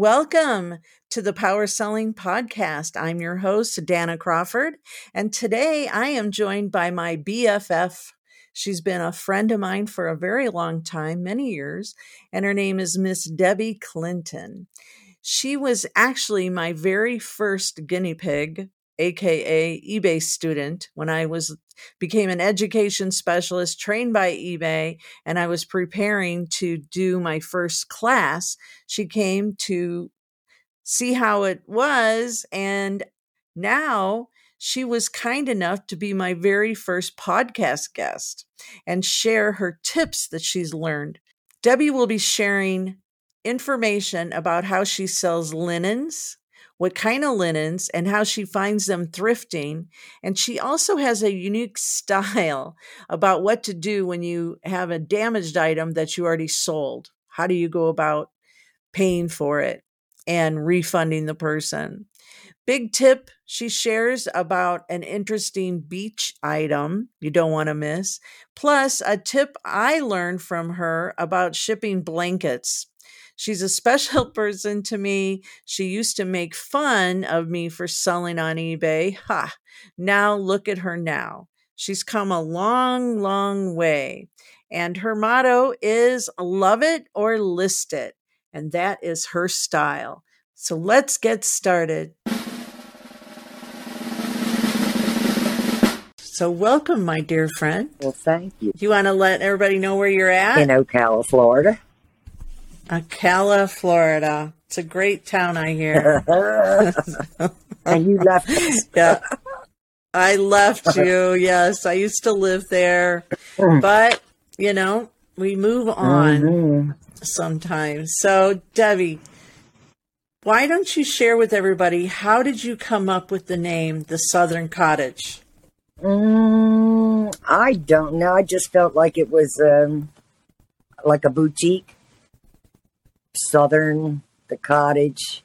Welcome to the Power Selling Podcast. I'm your host, Danna Crawford, and today I am joined by my BFF. She's been a friend of mine for a very long time, many years, and her name is Miss Debbie Clinton. She was actually my very first guinea pig aka eBay student when I was became an education specialist trained by eBay and I was preparing to do my first class. She came to see how it was and now she was kind enough to be my very first podcast guest and share her tips that she's learned. Debbie will be sharing information about how she sells linens, what kind of linens and how she finds them thrifting. And she also has a unique style about what to do when you have a damaged item that you already sold. How do you go about paying for it and refunding the person? Big tip she shares about an interesting beach item you don't want to miss. Plus, a tip I learned from her about shipping blankets She's a special person to me. She used to make fun of me for selling on eBay. Ha! Now look at her now. She's come a long, long way. And her motto is love it or list it. And that is her style. So let's get started. So, welcome, my dear friend. Well, thank you. Do you want to let everybody know where you're at? In Ocala, Florida. Ocala, Florida. It's a great town, I hear. and you left us. yeah. I left you. Yes, I used to live there. But, you know, we move on mm-hmm. sometimes. So, Debbie, why don't you share with everybody how did you come up with the name The Southern Cottage? Mm, I don't know. I just felt like it was um, like a boutique southern, the cottage,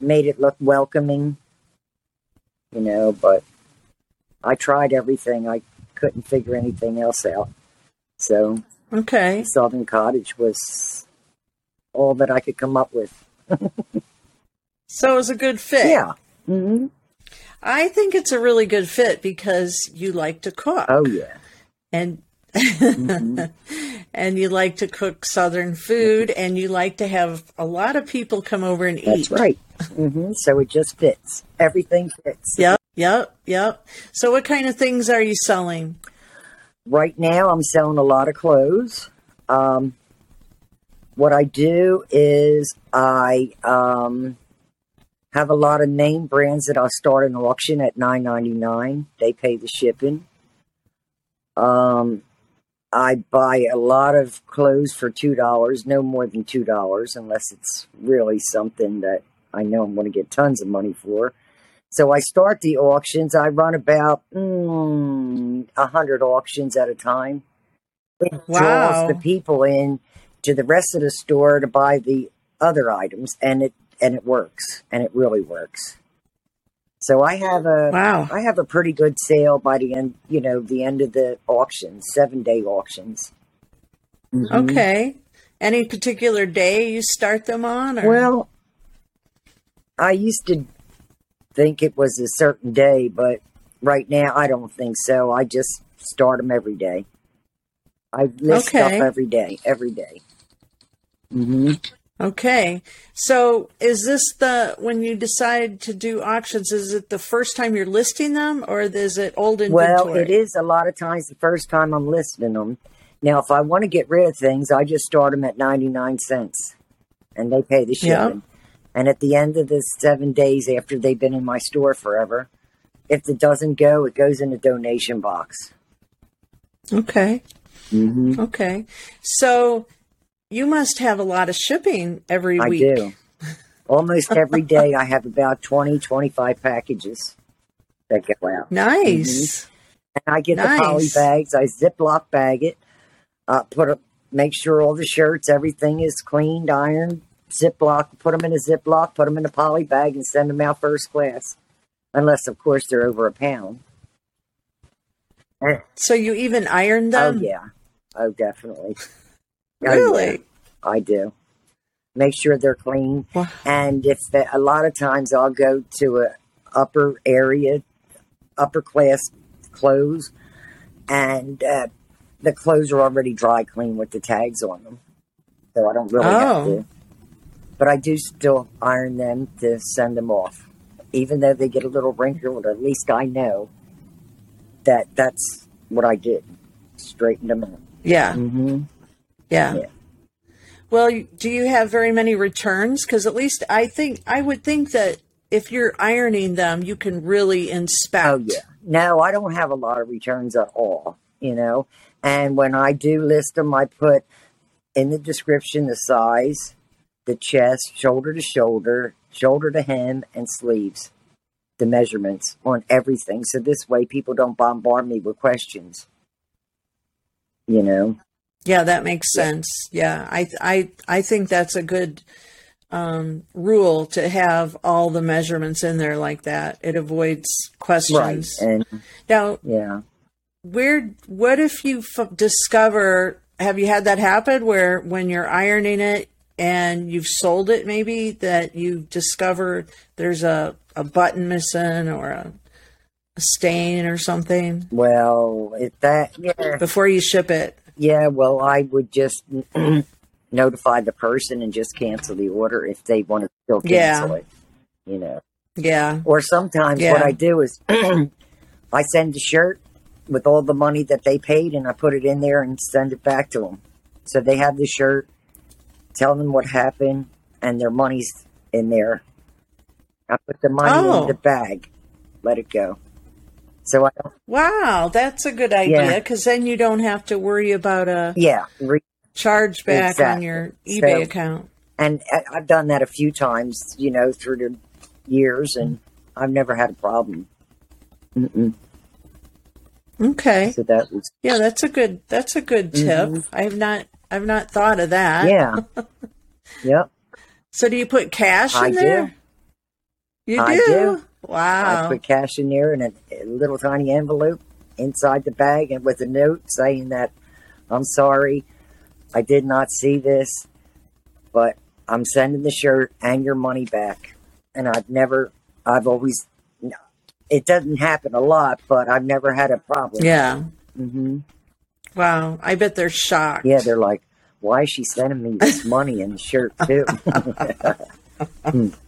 made it look welcoming, you know, but I tried everything. I couldn't figure anything else out. So, okay. Southern Cottage was all that I could come up with. so it was a good fit. Yeah. Mm-hmm. I think it's a really good fit because you like to cook. Oh, yeah. And mm-hmm. and you like to cook Southern food, and you like to have a lot of people come over and That's eat. That's right. Mm-hmm. So it just fits. Everything fits. Yep, yep, yep. So, what kind of things are you selling? Right now, I'm selling a lot of clothes. Um, what I do is I um, have a lot of name brands that I'll start an auction at nine ninety nine. They pay the shipping. Um, I buy a lot of clothes for two dollars, no more than two dollars, unless it's really something that I know I'm going to get tons of money for. So I start the auctions. I run about mm, a mm, hundred auctions at a time. It wow. draws the people in to the rest of the store to buy the other items, and it and it works, and it really works. So I have a wow. I have a pretty good sale by the end, you know, the end of the auction, seven day auctions. Mm-hmm. Okay. Any particular day you start them on? Or? Well, I used to think it was a certain day, but right now I don't think so. I just start them every day. I list okay. stuff every day, every day. Mm-hmm. Okay. So is this the, when you decide to do auctions, is it the first time you're listing them or is it old inventory? Well, it is a lot of times the first time I'm listing them. Now, if I want to get rid of things, I just start them at 99 cents and they pay the shipping. And at the end of the seven days after they've been in my store forever, if it doesn't go, it goes in a donation box. Okay. Mm-hmm. Okay. So, you must have a lot of shipping every I week. I do. Almost every day, I have about 20, 25 packages that go out. Nice. Mm-hmm. And I get nice. the poly bags. I Ziploc bag it. Uh, put a, make sure all the shirts, everything is cleaned, ironed. Ziploc, put them in a Ziploc, put them in a poly bag, and send them out first class. Unless, of course, they're over a pound. So you even iron them? Oh yeah. Oh, definitely. Really? I do. make sure they're clean. Wow. And if the, a lot of times I'll go to a upper area, upper class clothes, and uh, the clothes are already dry clean with the tags on them, so I don't really have Oh. to. But I do still iron them to send them off, even though they get a little wrinkled. At least I know that that's what I did, straighten them out. Yeah. hmm Yeah. Yeah. Well, do you have very many returns? Because at least I think I would think that if you're ironing them, you can really inspect. Oh yeah. No, I don't have a lot of returns at all, you know. And when I do list them, I put in the description the size, the chest, shoulder to shoulder, shoulder to hem, and sleeves, the measurements on everything. So this way people don't bombard me with questions. You know? Yeah, that makes sense. Yeah, I I I think that's a good um, rule to have all the measurements in there like that. It avoids Right. questions. And Now, yeah. where what if you f- discover have you had that happen where when you're ironing it and you've sold it maybe that you discover there's a, a button missing or a, a stain or something Well, if that yeah. before you ship it Yeah, well, I would just notify the person and just cancel the order if they want to still Yeah. cancel it. You know, yeah or sometimes Yeah. what I do is I send the shirt with all the money that they paid and I put it in there and send it back to them. So they have the shirt, tell them what happened, and their money's in there. I put the money Oh. in the bag, let it go. So I wow that's a good idea Yeah. because then you don't have to worry about a yeah, re- charge back on your ebay So- account and I've done that a few times, you know, through the years, and I've never had a problem. Mm-mm. okay So that was yeah that's a good that's a good tip i've not i've not thought of that Mm-hmm. yeah, yep. So do you put cash in I do. there? You I do? Do. I put cash in there in a, a little tiny envelope inside the bag, and with a note saying that I'm sorry, I did not see this, but I'm sending the shirt and your money back. And I've never, I've always, it doesn't happen a lot, but I've never had a problem. yeah. Mm-hmm. Wow. I bet they're shocked. Yeah, they're like, why is she sending me this money and the shirt too?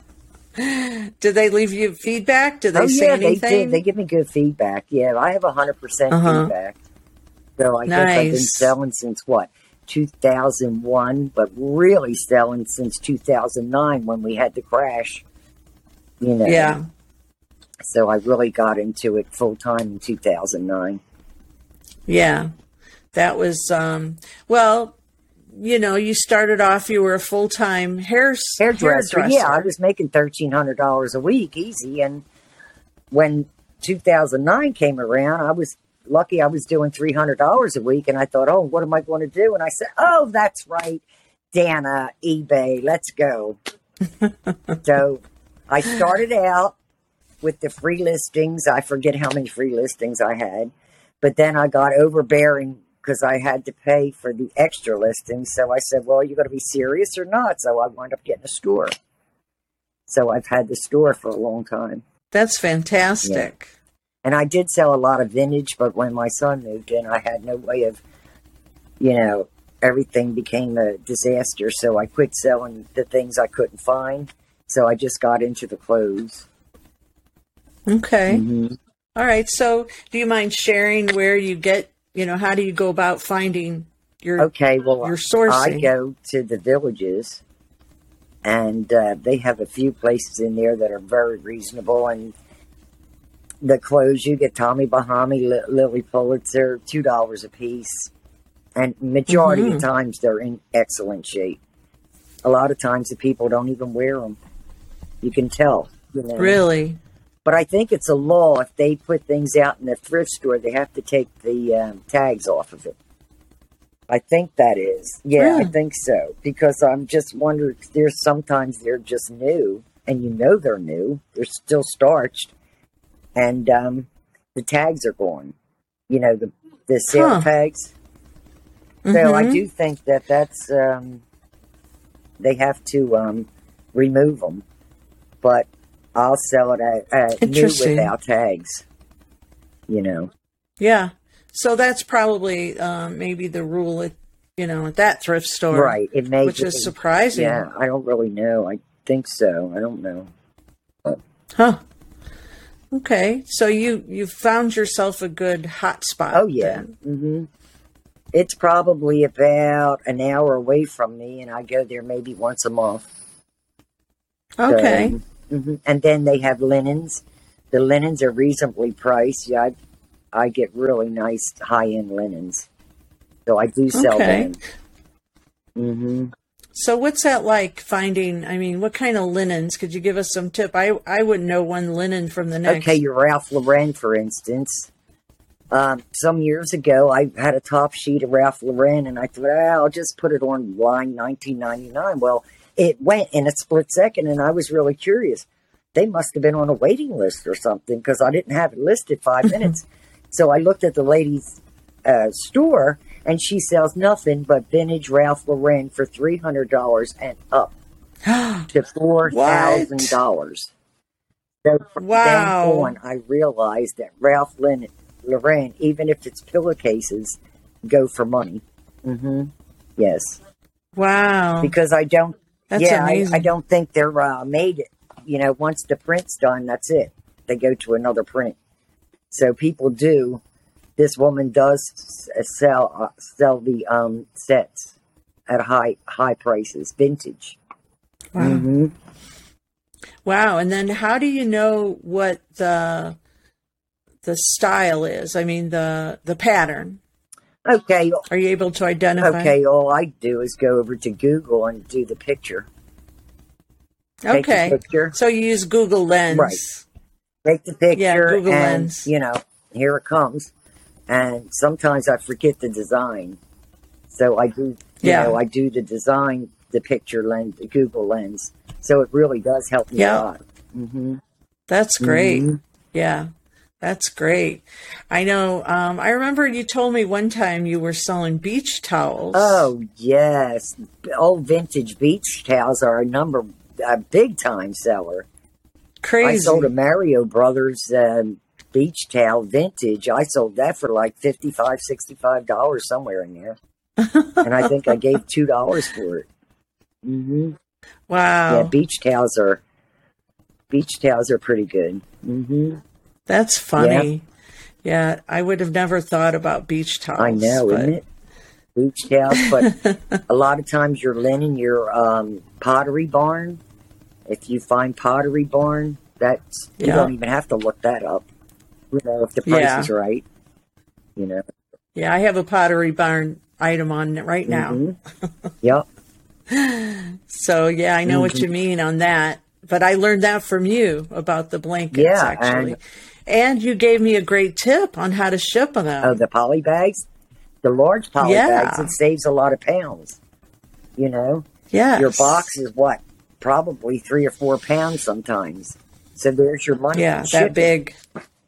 Did they leave you feedback? Did they oh say yeah, anything? they did. They give me good feedback. Yeah, I have hundred percent Uh-huh. feedback. So I guess I've been selling since what, two thousand one, but really selling since two thousand nine when we had the crash. You know. yeah. So I really got into it full time in two thousand nine. Yeah. That was um well, you know, you started off you were a full-time hair hairdresser. hairdresser. Yeah, I was making thirteen hundred dollars a week, easy. And when two thousand nine came around, I was lucky. I was doing three hundred dollars a week, and I thought, oh, what am I going to do? And I said, oh, that's right, Danna, eBay, let's go. so I started out with the free listings. I forget how many free listings I had, but then I got overbearing because I had to pay for the extra listing. So I said, well, you going to be serious or not? So I wound up getting a store. So I've had the store for a long time. That's fantastic. And I did sell a lot of vintage, but when my son moved in, I had no way of, you know, everything became a disaster. So I quit selling the things I couldn't find. So I just got into the clothes. Okay. Mhm. All right. So, do you mind sharing where you get, you know, how do you go about finding your Okay, well, your sourcing? I go to the villages, and uh, they have a few places in there that are very reasonable. And the clothes you get Tommy Bahama, Li- Lilly Pulitzer, two dollars a piece, and majority Mhm. of times they're in excellent shape. A lot of times the people don't even wear them. You can tell. You know? Really? But I think it's a law if they put things out in the thrift store, they have to take the um, tags off of it. I think that is. Yeah, I think so. Because I'm just wondering, there's sometimes they're just new, and you know they're new. They're still starched, and um, the tags are gone. You know, the, the sale Huh. tags. So I Mhm. do think that that's um, they have to um, remove them. But I'll sell it at, at new without tags. You know, Yeah. So that's probably um, maybe the rule at you know at that thrift store, right? It may Which be- is surprising. Yeah, I don't really know. I think so. I don't know. Huh. Okay. So you you found yourself a good hot spot. Oh yeah. then. hmm It's probably about an hour away from me, and I go there maybe once a month. Okay. Hmm And then they have linens. The linens are reasonably priced. Yeah, I, I get really nice high end linens, so I do sell Okay. them. hmm So what's that like finding? I mean, what kind of linens? Could you give us some tip? I I wouldn't know one linen from the next. Okay, your Ralph Lauren, for instance. Um, some years ago, I had a top sheet of Ralph Lauren, and I thought, ah, I'll just put it on line 1999. Well, it went in a split second, and I was really curious. They must have been on a waiting list or something because I didn't have it listed five minutes. So I looked at the lady's uh, store, and she sells nothing but vintage Ralph Lauren for three hundred dollars and up to four thousand dollars. So from Wow. then on, I realized that Ralph Lauren, Lauren, even if it's pillowcases, go for money. hmm Yes, wow. because I don't. That's yeah, I. I don't think they're uh, made. You know, once the print's done, that's it. They go to another print. So people do. This woman does sell uh, sell the um, sets at high high prices, vintage. Wow. hmm Wow. And then how do you know what the the style is? I mean the the pattern. Okay, Are you able to identify? okay. All I do is go over to Google and do the picture. Take Okay. picture. So you use Google Lens. Right. Take the picture Yeah, Google and Lens. you know, here it comes. And sometimes I forget the design. So I do you Yeah. know, I do the design, the picture lens, the Google lens. So it really does help me Yeah. a lot. hmm That's great. Mhm. Yeah. That's great. I know. Um, I remember you told me one time you were selling beach towels. Oh yes, old vintage beach towels are a number a big time seller. crazy. I sold a Mario Brothers um, beach towel vintage. I sold that for like 55 $65 somewhere in there. and I think I gave $2 for it. Mm-hmm. wow. Yeah, beach towels are beach towels are pretty good. hmm That's funny. Yeah. I would have never thought about beach towels. I know, but- isn't it? Beach towels, but a lot of times you're linen, your um, pottery barn. If you find pottery barn, that's you Yeah. don't even have to look that up. You know, if the price Yeah. is right. You know. Yeah, I have a Pottery Barn item on it right now. Mhm. yep. So yeah, I know what Mm-hmm. you mean on that. But I learned that from you about the blankets Yeah, actually. And, you gave me a great tip on how to ship them. Oh, the poly bags, the large poly Yeah. bags, it saves a lot of pounds. You know, Yeah. your box is what probably three or four pounds sometimes. So there's your money. Yeah, that big.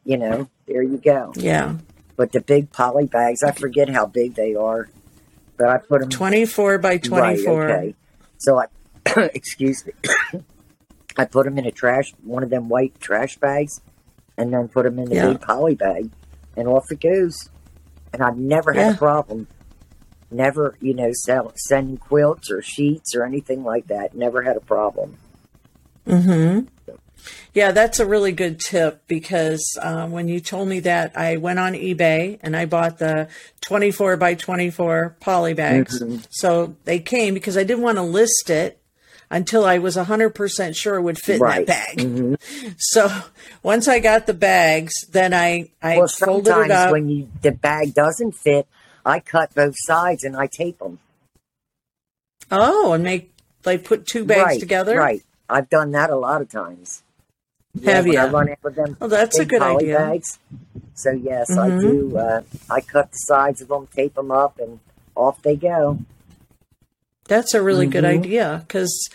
You know, there you go. Yeah. But the big poly bags, I forget how big they are, but I put them 24 by 24. Right, okay. So I, excuse me, I put them in a trash, one of them white trash bags, and then put them in the Yeah. big poly bag, and off it goes. And I've never had Yeah. a problem. Never, you know, sell, sending quilts or sheets or anything like that. Never had a problem. Mm-hmm. Yeah, that's a really good tip because um, when you told me that, I went on eBay and I bought the 24 by 24 poly bags. Mhm. So they came because I didn't want to list it until I was 100% sure it would fit right. in that bag. Mhm. So once I got the bags, then I, I Well, folded it sometimes up. when you, the bag doesn't fit, I cut both sides and I tape them. oh, and make, like put two bags right, together? Right. I've done that a lot of times. Have you? I run out with them Oh, that's a good idea. bags. So yes, I Mhm. do. Uh, I cut the sides of them, tape them up, and off they go. That's a really good Mhm. idea because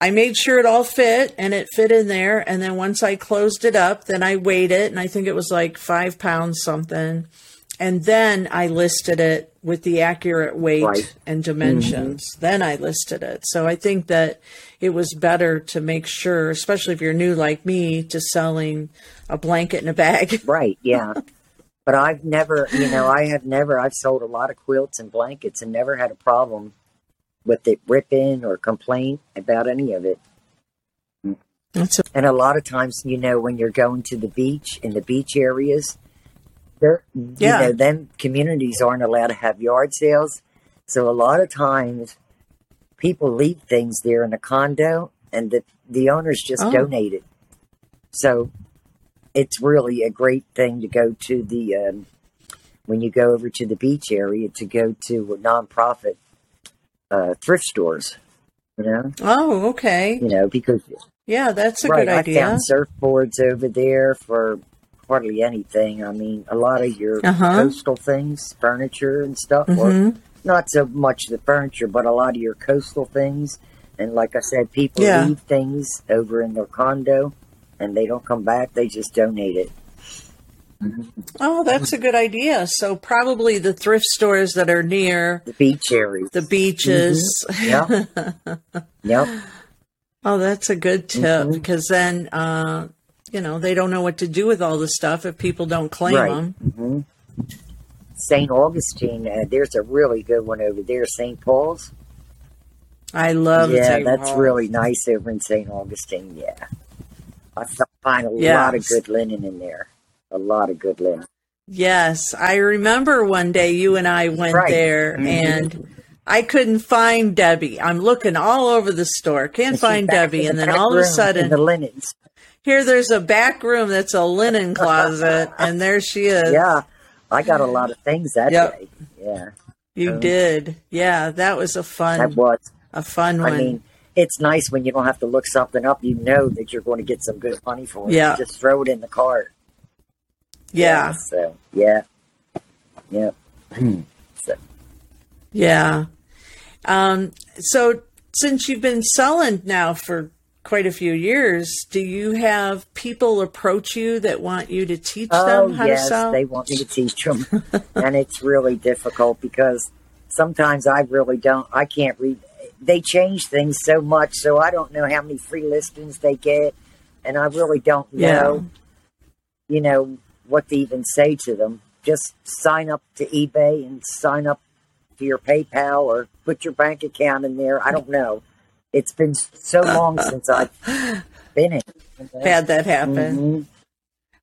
I made sure it all fit and it fit in there. And then once I closed it up, then I weighed it and I think it was like five pounds something. And then I listed it with the accurate weight Right. and dimensions. Then I listed it. So I think that it was better to make sure, especially if you're new like me, to selling a blanket in a bag. Right, yeah. but I've never, you know, I have never, I've sold a lot of quilts and blankets and never had a problem with it ripping or complaint about any of it. That's a, And a lot of times, you know, when you're going to the beach in the beach areas, there, Yeah. you know, them communities aren't allowed to have yard sales. So a lot of times, people leave things there in a condo, and the the owners just Oh. donate it. So it's really a great thing to go to the um, when you go over to the beach area to go to a nonprofit uh, thrift stores. You know, oh, okay. you know because Yeah, that's a right, good I idea. found surfboards over there for hardly anything. I mean, a lot of your Uh-huh. coastal things, furniture and stuff, or Mhm. not so much the furniture, but a lot of your coastal things. And like I said, people Yeah. leave things over in their condo, and they don't come back. They just donate it. Oh, that's a good idea. So probably the thrift stores that are near The beach area. the beaches. Yeah. yep. Oh, that's a good tip Mm-hmm. because then, uh, you know, they don't know what to do with all the stuff if people don't claim Right. them. hmm St. Augustine, uh, there's a really good one over there, St. Paul's. I love yeah, St. that's Paul's. really nice over in St. Augustine. Yeah, I find a lot of good linen in there. A lot of good linen. Yes, I remember one day you and I went Right. there Mhm. and I couldn't find Debbie. I'm looking all over the store, can't find Debbie, and the then all of a sudden, the linens. here there's a back room that's a linen closet, and there she is. Yeah, I got a lot of things that Yep. day. Yeah, You Um, did, yeah. That was a that fun, was. a fun I one. mean, it's nice when you don't have to look something up. You know that you're going to get some good money for it. Yeah. just throw it in the cart. Yeah, So yeah, yeah. so, yeah. Um, so since you've been selling now for quite a few years, do you have people approach you that want you to teach Oh them how yes, to sell? they want me to teach them, and it's really difficult because sometimes I really don't. I can't read. They change things so much, so I don't know how many free listings they get, and I really don't Yeah. know. You know what to even say to them. Just sign up to eBay and sign up to your PayPal or put your bank account in there. I don't know. It's been so long since I've been in. Had that happen. Mhm.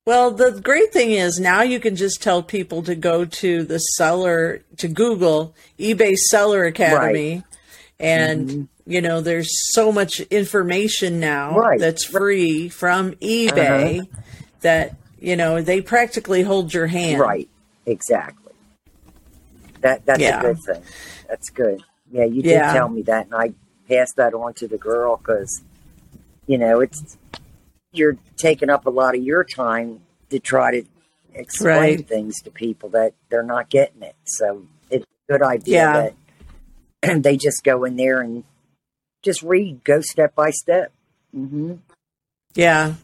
Well, the great thing is now you can just tell people to go to the seller to Google eBay Seller Academy, and you know there's so much information now Mm-hmm. Right. Uh-huh. that's free from eBay that you know they practically hold your hand. Right. Exactly. That that's Yeah. a good thing. That's good. Yeah, you Yeah. did tell me that, and I passed that on to the girl because, you know, it's you're taking up a lot of your time to try to explain Right. things to people that they're not getting it. So it's a good idea Yeah. that they just go in there and just read, go step by step. Mm-hmm. Yeah.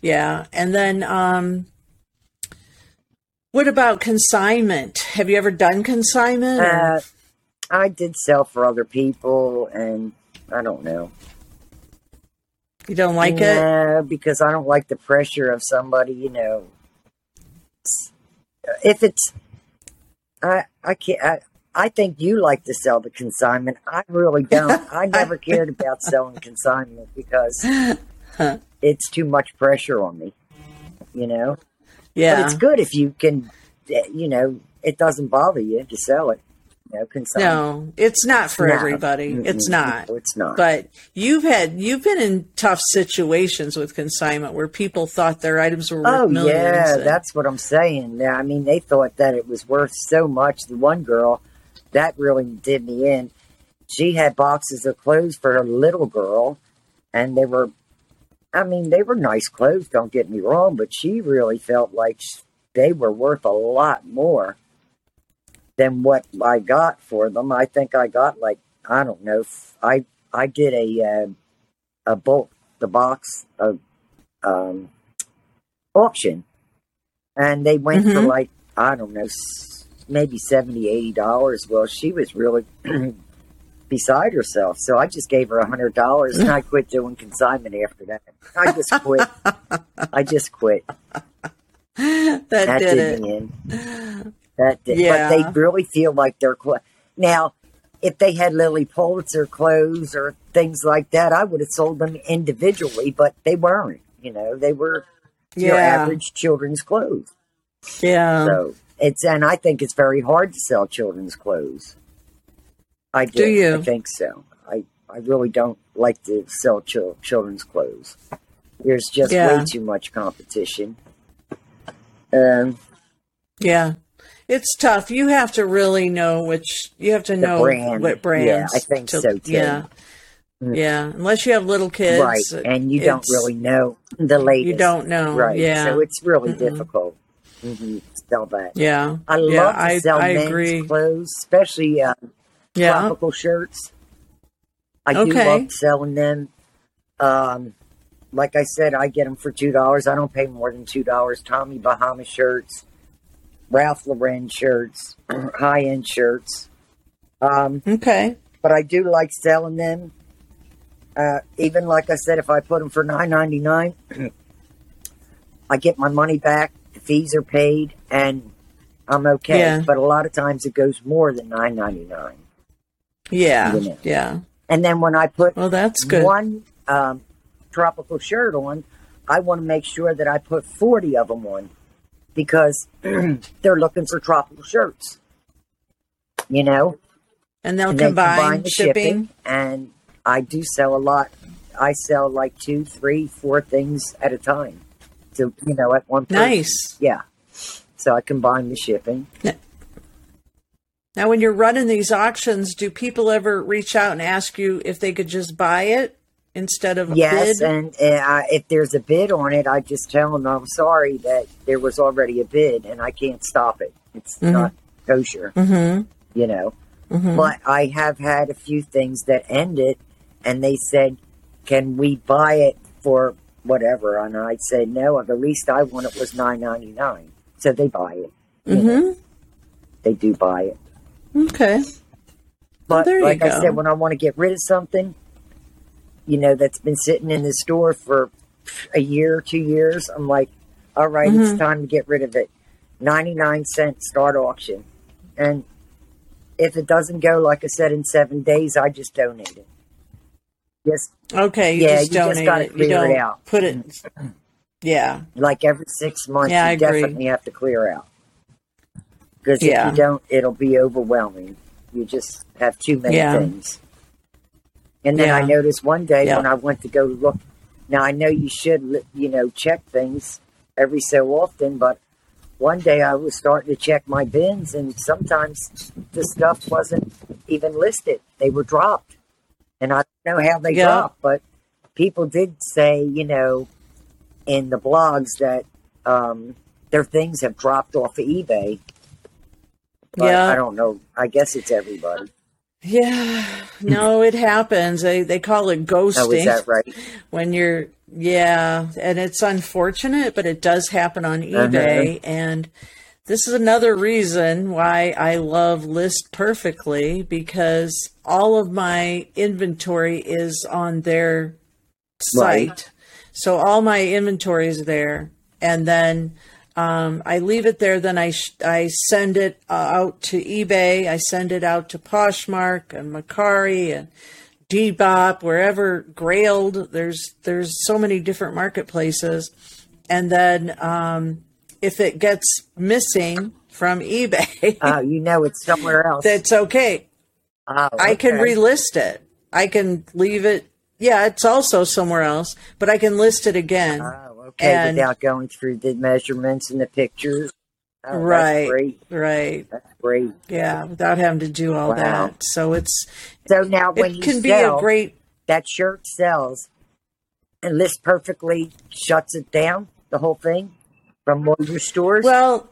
Yeah. And then um what about consignment? Have you ever done consignment? Uh, I did sell for other people, and I don't know. you don't like it? No, because I don't like the pressure of somebody. You know, if it's, I I can't. I, I think you like to sell the consignment. I really don't. I never cared about selling consignment because it's too much pressure on me. You know, but Yeah. it's good if you can. Eh, you know, it doesn't bother you to sell it. You know, consignment. No, it's not for No. everybody. It's Mm-mm. not. No, it's not. But you've had you've been in tough situations with consignment where people thought their items were worth Oh millions. yeah, and- that's what I'm saying. Yeah, I mean, they thought that it was worth so much. The one girl that really did me in. She had boxes of clothes for her little girl, and they were, I mean, they were nice clothes. Don't get me wrong, but she really felt like they were worth a lot more than what I got for them. I think I got like I don't know. I I did a uh, a bulk the box of um, auction, and they went for Mhm. like I don't know maybe 70 80 dollars well she was really beside herself so i just gave her a hundred dollars and i quit doing consignment after that i just quit i just quit that, that did, did it. in that did Yeah. but they really feel like they're cl- now if they had lilly pulitzer clothes or things like that i would have sold them individually but they weren't you know they were your Yeah. average children's clothes Yeah. So it's and I think it's very hard to sell children's clothes. I do. Do you? I think so. I I really don't like to sell chil- children's clothes. There's just Yeah. way too much competition. Um, Yeah. It's tough. You have to really know which you have to know brand. what brands. Yeah, I think to- so, too. Yeah. Mm. Yeah. Unless you have little kids. right, and you don't really know the latest. You don't know. right? Yeah. So it's really Mm-mm. difficult hmm to sell that. yeah. I love yeah, to sell I men's agree. clothes, especially uh, Yeah. tropical shirts. I do Okay. love selling them. Um, like I said, I get them for two dollars. I don't pay more than two dollars. Tommy Bahama shirts, Ralph Lauren shirts, high end shirts. Um, Okay. but I do like selling them. Uh, even like I said, if I put them for nine ninety nine, I get my money back. The fees are paid, and I'm okay. Yeah. But a lot of times it goes more than nine ninety nine. Yeah. Yeah. And then when I put Well, that's good. one um, tropical shirt on, I want to make sure that I put 40 of them on because they're looking for tropical shirts. You know? and they'll And they combine, the shipping. And I do sell a lot. I sell like two, three, four things at a time. So, you know, at one person. Nice. Yeah. So I combine the shipping. Now, when you're running these auctions, do people ever reach out and ask you if they could just buy it instead of Yes, and uh, if there's a bid on it, I just tell them I'm sorry that there was already a bid and I can't stop it. It's Mhm. not kosher, mm-hmm. you know. Mm-hmm. But I have had a few things that ended, and they said, "Can we buy it for whatever?" And I said, "No. The least I want it was nine ninety nine. So they buy it. Mm-hmm. they do buy it. Okay. But you like I go. said, when I want to get rid of something, you know, that's been sitting in the store for a year, two years, I'm like, all right, Mm-hmm. it's time to get rid of it. 99 cent start auction. And if it doesn't go, like I said, in seven days, I just donate it. Yes. Okay. You Yeah, just you just gotta it. You clear it don't out. put it. Yeah. like every six months, Yeah, I you agree. definitely have to clear out. Because Yeah. if you don't, it'll be overwhelming. You just have too many Yeah. things. And then I noticed one day Yeah. when I went to go look. Now I know you should, you know, check things every so often, but one day I was starting to check my bins, and sometimes the stuff wasn't even listed; they were dropped, and I don't know how they Yeah. dropped, but people did say, you know, in the blogs that um, their things have dropped off of eBay. But Yeah. I don't know. I guess it's everybody. Yeah. No, it happens. They they call it ghosting. Oh, is that right? when you're yeah and it's unfortunate but it does happen on Uh-huh. ebay and this is another reason why i love list perfectly because all of my inventory is on their site Right. so all my inventory is there and then um, I leave it there. Then I sh- I send it uh, out to eBay. I send it out to Poshmark and Mercari and Depop, wherever Grailed. There's there's so many different marketplaces, and then um, if it gets missing from eBay, Oh, you know it's somewhere else. that's okay. Oh, I can okay. relist it. I can leave it. Yeah, it's also somewhere else, but I can list it again. Oh, okay. And- Without going through the measurements and the pictures. Oh, right, great. right. That's great. Yeah, without having to do all Wow. that. So it's So now when it you can be sell, a great that shirt sells and list perfectly shuts it down, the whole thing from all your stores. well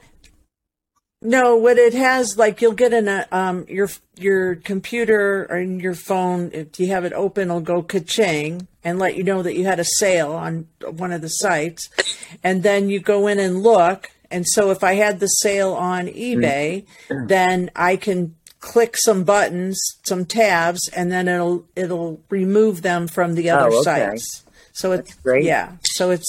no what it has like you'll get in a um your your computer or in your phone if you have it open it'll go ka-ching and let you know that you had a sale on one of the sites and then you go in and look And so if I had the sale on eBay, then I can click some buttons, some tabs, and then it'll it'll remove them from the other Oh, okay. sites. So it's great. yeah. So it's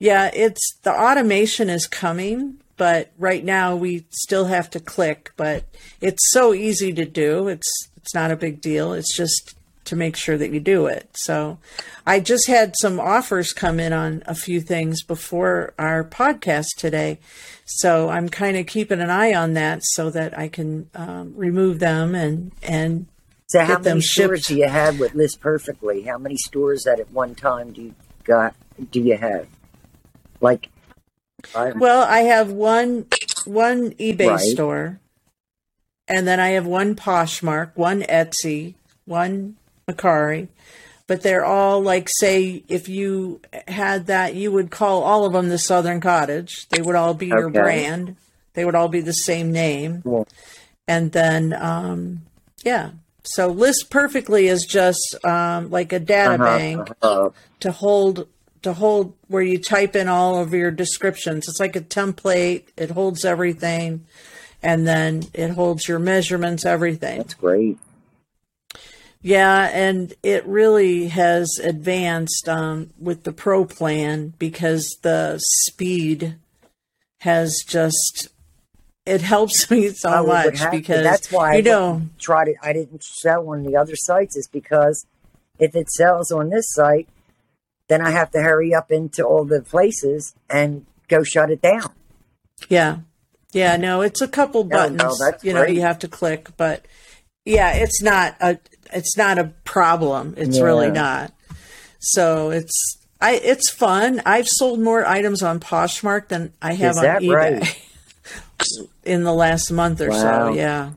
yeah, it's the automation is coming, but right now we still have to click, but it's so easy to do. It's it's not a big deal. It's just to make sure that you do it. So I just had some offers come in on a few things before our podcast today. So I'm kind of keeping an eye on that so that I can um, remove them and and So how Get them many stores shipped. do you have with List Perfectly? How many stores at at one time do you got do you have? Like, I, Well, I have one one eBay Right. store, and then I have one Poshmark, one Etsy, one Mercari, but they're all like say if you had that, you would call all of them the Southern Cottage. They would all be your brand. They would all be the same name, and then um, yeah. So list perfectly is just um, like a data uh-huh, bank uh, to hold to hold where you type in all of your descriptions. It's like a template. It holds everything, and then it holds your measurements, everything. that's great. Yeah, and it really has advanced um, with the Pro plan because the speed has just it helps me so I much to. because that's why you I know try to. I didn't sell on the other sites is because if it sells on this site, then I have to hurry up into all the places and go shut it down. Yeah. Yeah, no, it's a couple No, no, buttons. that's you know, you have to click, but yeah, it's not a it's not a problem. It's really not. So it's I it's fun. I've sold more items on Poshmark than I have Is on eBay right? in the last month or Wow. so. Yeah.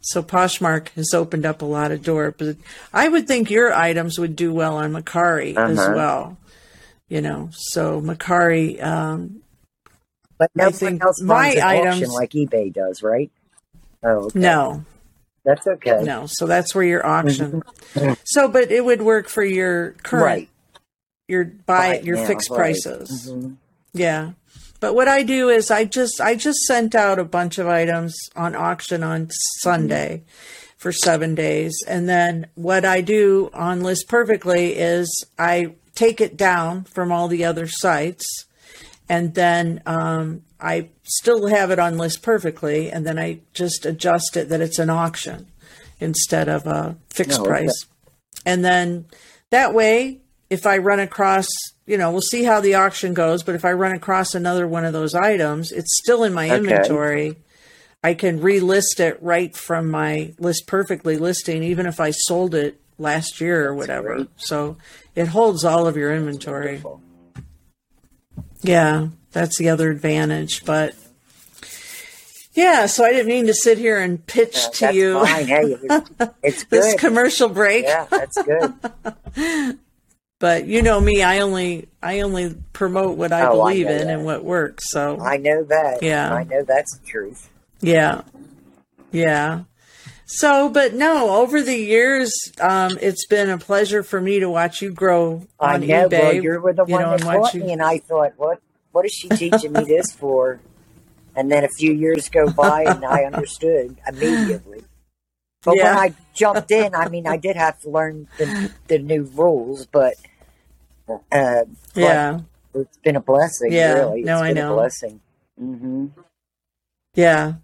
So Poshmark has opened up a lot of door, but I would think your items would do well on Mercari as Uh-huh. well. You know, so Mercari, um, But no I one think else my runs auction items- like eBay does, right? Oh, okay. no, that's okay. No, so that's where your auction. so, but it would work for your current, Right. your buy Right your now, fixed right. prices. Mhm. Yeah, but what I do is I just I just sent out a bunch of items on auction on Sunday for seven days, and then what I do on List Perfectly is I take it down from all the other sites, and then um, I still have it on List Perfectly, and then I just adjust it that it's an auction instead of a fixed Oh, okay. price. And then that way, if I run across, you know, we'll see how the auction goes, but if I run across another one of those items, it's still in my Okay. inventory. I can relist it right from my list perfectly listing, even if I sold it last year or whatever. So it holds all of your inventory. Yeah, that's the other advantage. But yeah, so I didn't mean to sit here and pitch Uh, to that's you fine. Hey, it- it's this commercial break. yeah, that's good. But you know me, I only I only promote what I Oh, believe know in that. and what works. So I know that. Yeah. I know that's the truth. yeah, yeah. So, but no, over the years, um, it's been a pleasure for me to watch you grow I on know. eBay. Well, you were the you one know, that and you- me, and I thought, what What is she teaching me this for? And then a few years go by, and I understood immediately. But Yeah. when I jumped in, I mean, I did have to learn the, the new rules, but uh, but Yeah, it's been a blessing. Yeah. really. No, I know. blessing. hmm yeah,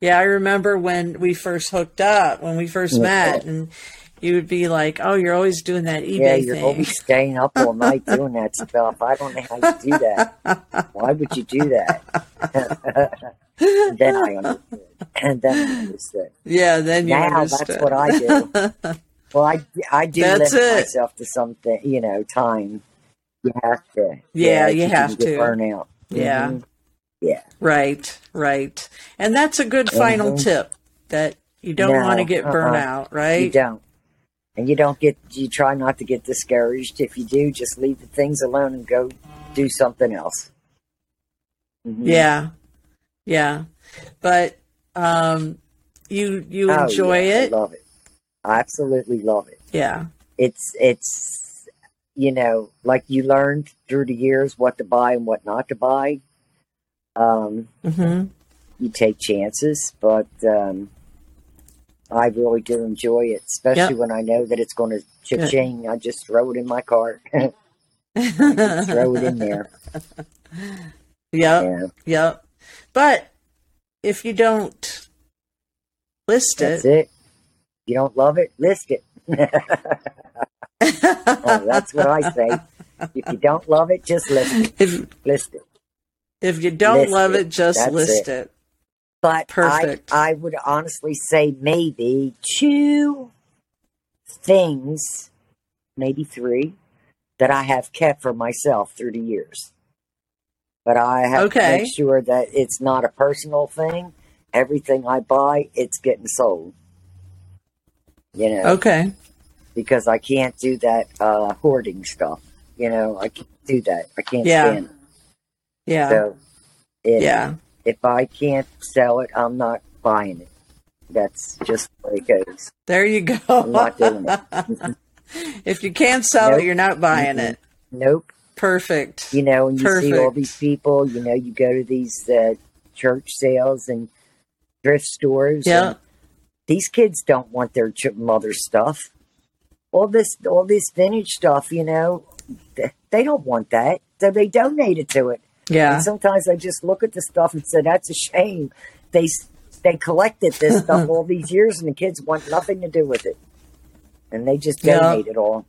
yeah. I remember when we first hooked up, when we first Yeah. met, and you would be like, "Oh, you're always doing that eBay Yeah, you're thing." always staying up all night doing that stuff. I don't know how you do that. Why would you do that? and then I understood. And then I understood. yeah, then you now understood. that's what I do. well, I, I do That's limit it. myself to something, you know, time. You have to. Yeah, if you have get to. Burnout. Yeah. Mhm. Yeah. Right, right. And that's a good final Mhm. tip that you don't No, want to get burnt uh-uh. out, You don't. And you don't get, you try not to get discouraged. If you do, just leave the things alone and go do something else. Mhm. Yeah. Yeah. But um you you Oh, enjoy yeah, it? I love it. I absolutely love it. yeah. It's it's you know like you learned through the years what to buy and what not to buy. Um, hmm you take chances, but um, I really do enjoy it, especially Yep. when I know that it's going to Good. cha-ching. I just throw it in my cart, throw it in there. Yep. Yeah, Yep. But if you don't list it, it. If you don't love it, list it. Oh, that's what I say. If you don't love it, just list it. if List it. if you don't List love it. it, just That's list it. it. But Perfect. I, I would honestly say maybe two things, maybe three, that I have kept for myself through the years. But I have to make sure that it's not a personal thing. Everything I buy, it's getting sold. You know, Okay. because I can't do that uh, hoarding stuff. You know, I can't do that. I can't Yeah. stand it. Yeah. So, yeah. if I can't sell it, I'm not buying it. That's just the way it goes. There you go. I'm not doing it. if you can't sell Nope. it, you're not buying Mm-mm. it. Nope. Perfect. You know, and you see all these people, you know, you go to these uh, church sales and thrift stores. Yeah. These kids don't want their ch- mother's stuff. All this, all this vintage stuff, you know, th- they don't want that. So they donate it to it. Yeah. And sometimes I just look at the stuff and say, that's a shame. They they collected this stuff all these years, and the kids want nothing to do with it, and they just Yeah. donate it all.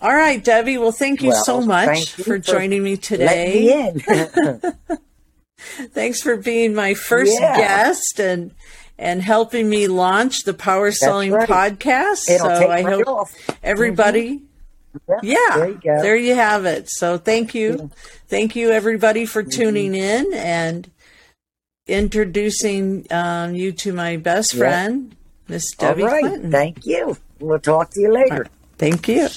All right, Debbie. Well, thank you Well, so much you for for joining me today. me. Thanks for being my first Yeah. guest and and helping me launch the Power Selling right. podcast. It'll so I right hope off. everybody yeah, there you there you have it. So thank you. Thank you everybody for Mm-hmm. tuning in and introducing um, you to my best Yeah. friend, Miss Debbie right. Clinton. Thank you. We'll talk to you later. Thank you.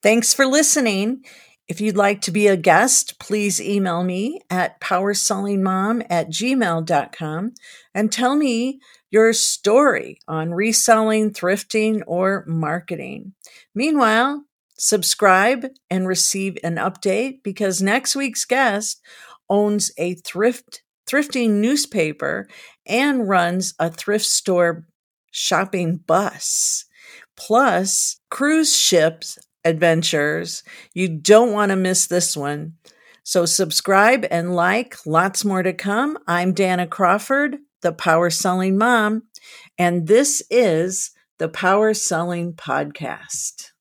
Thanks for listening. If you'd like to be a guest, please email me at powersellingmom at gmail.com and tell me your story on reselling, thrifting, or marketing. Meanwhile, subscribe and receive an update because next week's guest owns a thrift thrifting newspaper and runs a thrift store shopping bus plus cruise ships adventures. You don't want to miss this one. So subscribe and like, lots more to come. I'm Danna Crawford, the Power Selling Mom, and this is the Power Selling Podcast.